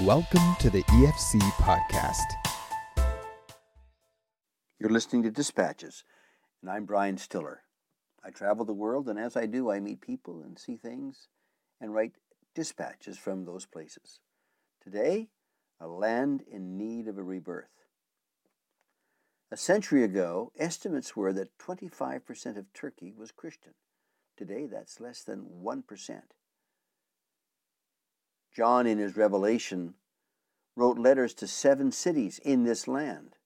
Welcome to the EFC podcast. You're listening to Dispatches, and I'm Brian Stiller. I travel the world, and as I do, I meet people and see things and write dispatches from those places. Today, a land in need of a rebirth. A century ago, estimates were that 25% of Turkey was Christian. Today, that's less than 1%. John, in his Revelation, wrote letters to seven cities in this land.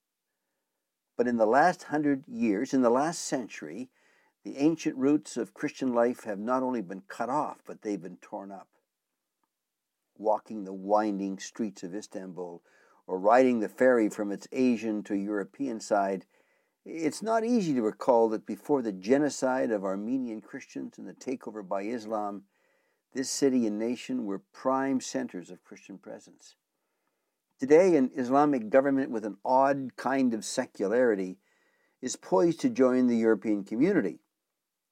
But in the last hundred years, in the last century, the ancient roots of Christian life have not only been cut off, but they've been torn up. Walking the winding streets of Istanbul or riding the ferry from its Asian to European side, it's not easy to recall that before the genocide of Armenian Christians and the takeover by Islam, this city and nation were prime centers of Christian presence. Today, an Islamic government with an odd kind of secularity is poised to join the European community.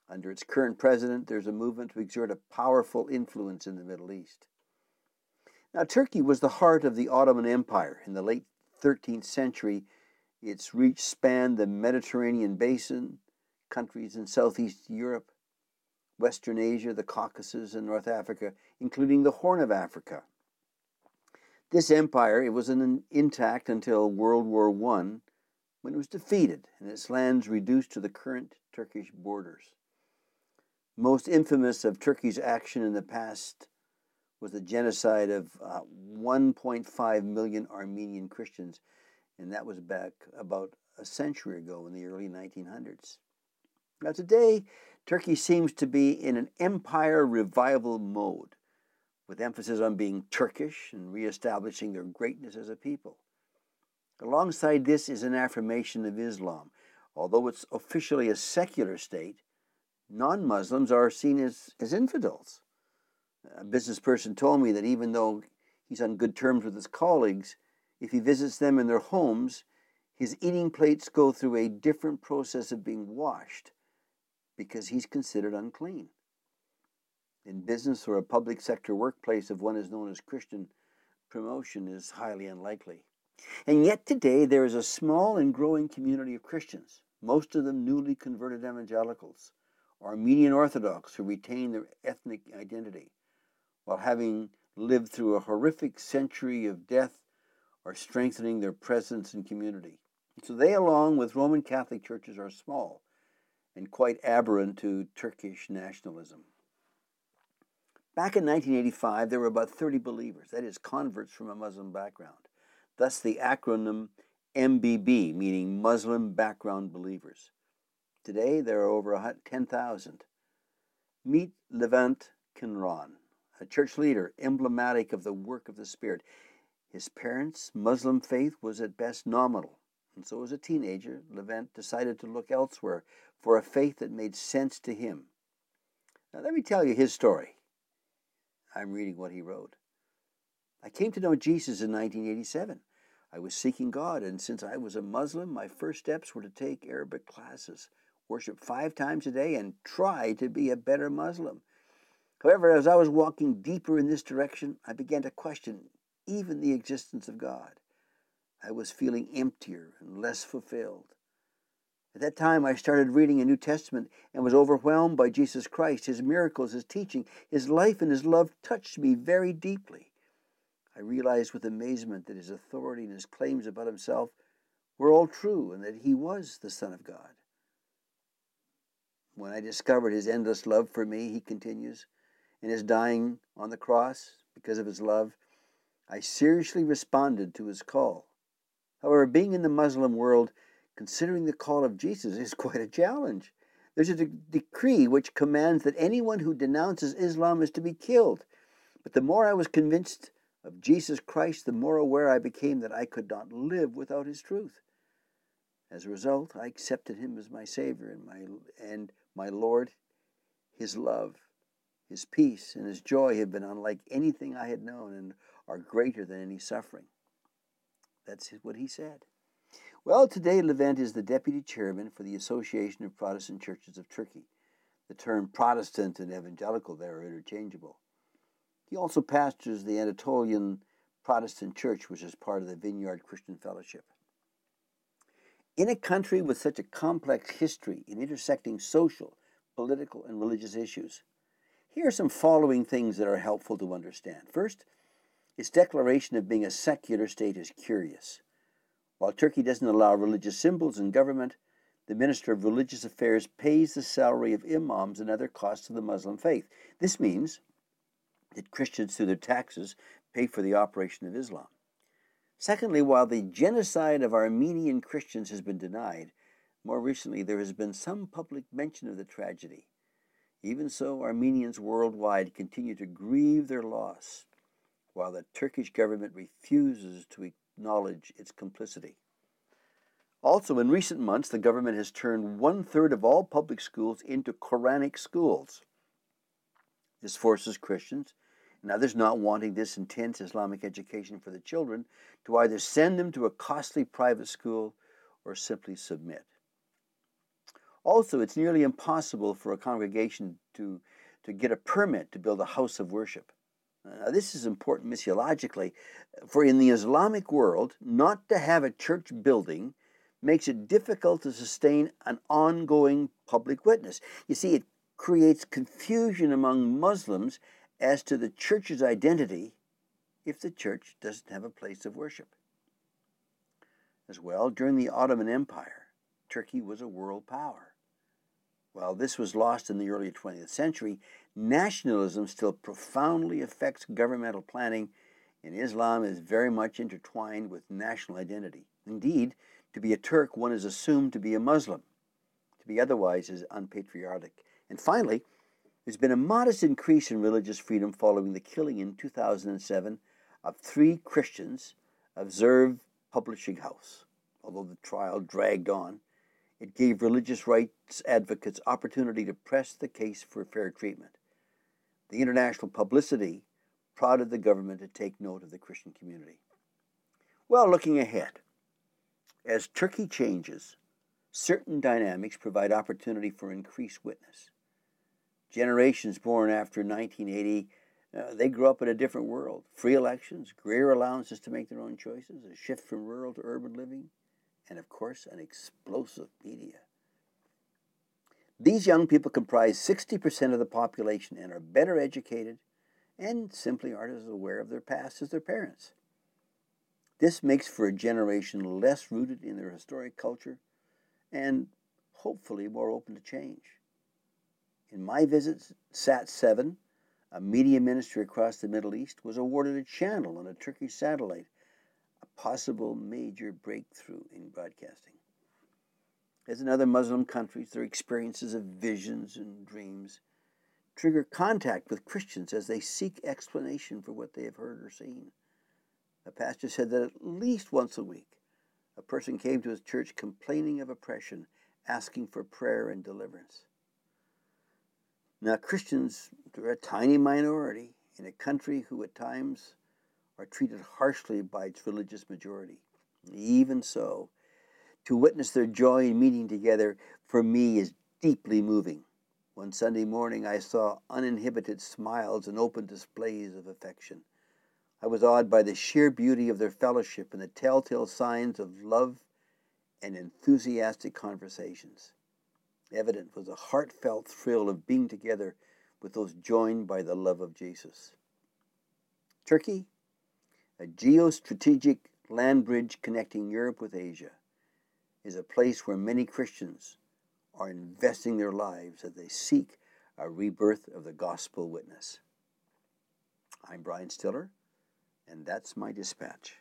Under its current president, there's a movement to exert a powerful influence in the Middle East. Now, Turkey was the heart of the Ottoman Empire. In the late 13th century, its reach spanned the Mediterranean basin, countries in southeast Europe, Western Asia, the Caucasus, and North Africa, including the Horn of Africa. This empire it was an, intact until World War I, when it was defeated and its lands reduced to the current Turkish borders. Most infamous of Turkey's action in the past was the genocide of uh, 1.5 million Armenian Christians, and that was back about a century ago in the early 1900s. Now, today, Turkey seems to be in an empire revival mode with emphasis on being Turkish and reestablishing their greatness as a people. Alongside this is an affirmation of Islam. Although it's officially a secular state, non Muslims are seen as, as infidels. A business person told me that even though he's on good terms with his colleagues, if he visits them in their homes, his eating plates go through a different process of being washed because he's considered unclean in business or a public sector workplace if one is known as Christian, promotion is highly unlikely. And yet today there is a small and growing community of Christians, most of them newly converted evangelicals, Armenian Orthodox who retain their ethnic identity, while having lived through a horrific century of death are strengthening their presence in community. So they, along with Roman Catholic churches, are small and quite aberrant to Turkish nationalism. Back in 1985, there were about 30 believers, that is, converts from a Muslim background. Thus, the acronym MBB, meaning Muslim Background Believers. Today, there are over 10,000. Meet Levent Kinran, a church leader emblematic of the work of the Spirit. His parents' Muslim faith was at best nominal, and so as a teenager, Levent decided to look elsewhere for a faith that made sense to him. Now, let me tell you his story. I'm reading what he wrote. I came to know Jesus in 1987. I was seeking God, and since I was a Muslim, my first steps were to take Arabic classes, worship five times a day, and try to be a better Muslim. However, as I was walking deeper in this direction, I began to question even the existence of God. I was feeling emptier and less fulfilled. At that time, I started reading a New Testament and was overwhelmed by Jesus Christ, his miracles, his teaching, his life, and his love touched me very deeply. I realized with amazement that his authority and his claims about himself were all true and that he was the Son of God. When I discovered his endless love for me, he continues, and his dying on the cross because of his love, I seriously responded to his call. However, being in the Muslim world, considering the call of Jesus is quite a challenge. There's a de- decree which commands that anyone who denounces Islam is to be killed. But the more I was convinced of Jesus Christ, the more aware I became that I could not live without his truth. As a result, I accepted him as my Savior and my, and my Lord. His love, his peace, and his joy have been unlike anything I had known and are greater than any suffering. That's what he said. Well, today Levent is the deputy chairman for the Association of Protestant Churches of Turkey. The term Protestant and evangelical there are interchangeable. He also pastors the Anatolian Protestant church, which is part of the Vineyard Christian Fellowship. In a country with such a complex history in intersecting social, political, and religious issues, here are some following things that are helpful to understand. First, its declaration of being a secular state is curious. While Turkey doesn't allow religious symbols in government, the Minister of Religious Affairs pays the salary of imams and other costs of the Muslim faith. This means that Christians, through their taxes, pay for the operation of Islam. Secondly, while the genocide of Armenian Christians has been denied, more recently there has been some public mention of the tragedy. Even so, Armenians worldwide continue to grieve their loss, while the Turkish government refuses to acknowledge its complicity. Also, in recent months, the government has turned one third of all public schools into Quranic schools. This forces Christians and others not wanting this intense Islamic education for the children to either send them to a costly private school or simply submit. Also, it's nearly impossible for a congregation to, to get a permit to build a house of worship. Now, this is important missiologically, for in the Islamic world, not to have a church building makes it difficult to sustain an ongoing public witness. You see, it creates confusion among Muslims as to the church's identity if the church doesn't have a place of worship. As well, during the Ottoman Empire, Turkey was a world power. While this was lost in the early 20th century, nationalism still profoundly affects governmental planning, and Islam is very much intertwined with national identity. Indeed, to be a Turk, one is assumed to be a Muslim. To be otherwise is unpatriotic. And finally, there's been a modest increase in religious freedom following the killing in 2007 of three Christians of Zirve Publishing House. Although the trial dragged on, it gave religious rights advocates opportunity to press the case for fair treatment. The international publicity prodded the government to take note of the Christian community. Well, looking ahead, as Turkey changes, certain dynamics provide opportunity for increased witness. Generations born after 1980, uh, they grew up in a different world. Free elections, greater allowances to make their own choices, a shift from rural to urban living, and of course, an explosive media. These young people comprise 60% of the population and are better educated and simply aren't as aware of their past as their parents. This makes for a generation less rooted in their historic culture and hopefully more open to change. In my visit, Sat 7, a media ministry across the Middle East, was awarded a channel on a Turkish satellite, a possible major breakthrough in broadcasting. As in other Muslim countries, their experiences of visions and dreams trigger contact with Christians as they seek explanation for what they have heard or seen. A pastor said that at least once a week, a person came to his church complaining of oppression, asking for prayer and deliverance. Now, Christians, they're a tiny minority in a country who at times are treated harshly by its religious majority. Even so, to witness their joy in meeting together for me is deeply moving. One Sunday morning, I saw uninhibited smiles and open displays of affection. I was awed by the sheer beauty of their fellowship and the telltale signs of love and enthusiastic conversations. Evident was a heartfelt thrill of being together with those joined by the love of Jesus. Turkey, a geostrategic land bridge connecting Europe with Asia, is a place where many Christians are investing their lives as they seek a rebirth of the gospel witness. I'm Brian Stiller and that's my dispatch.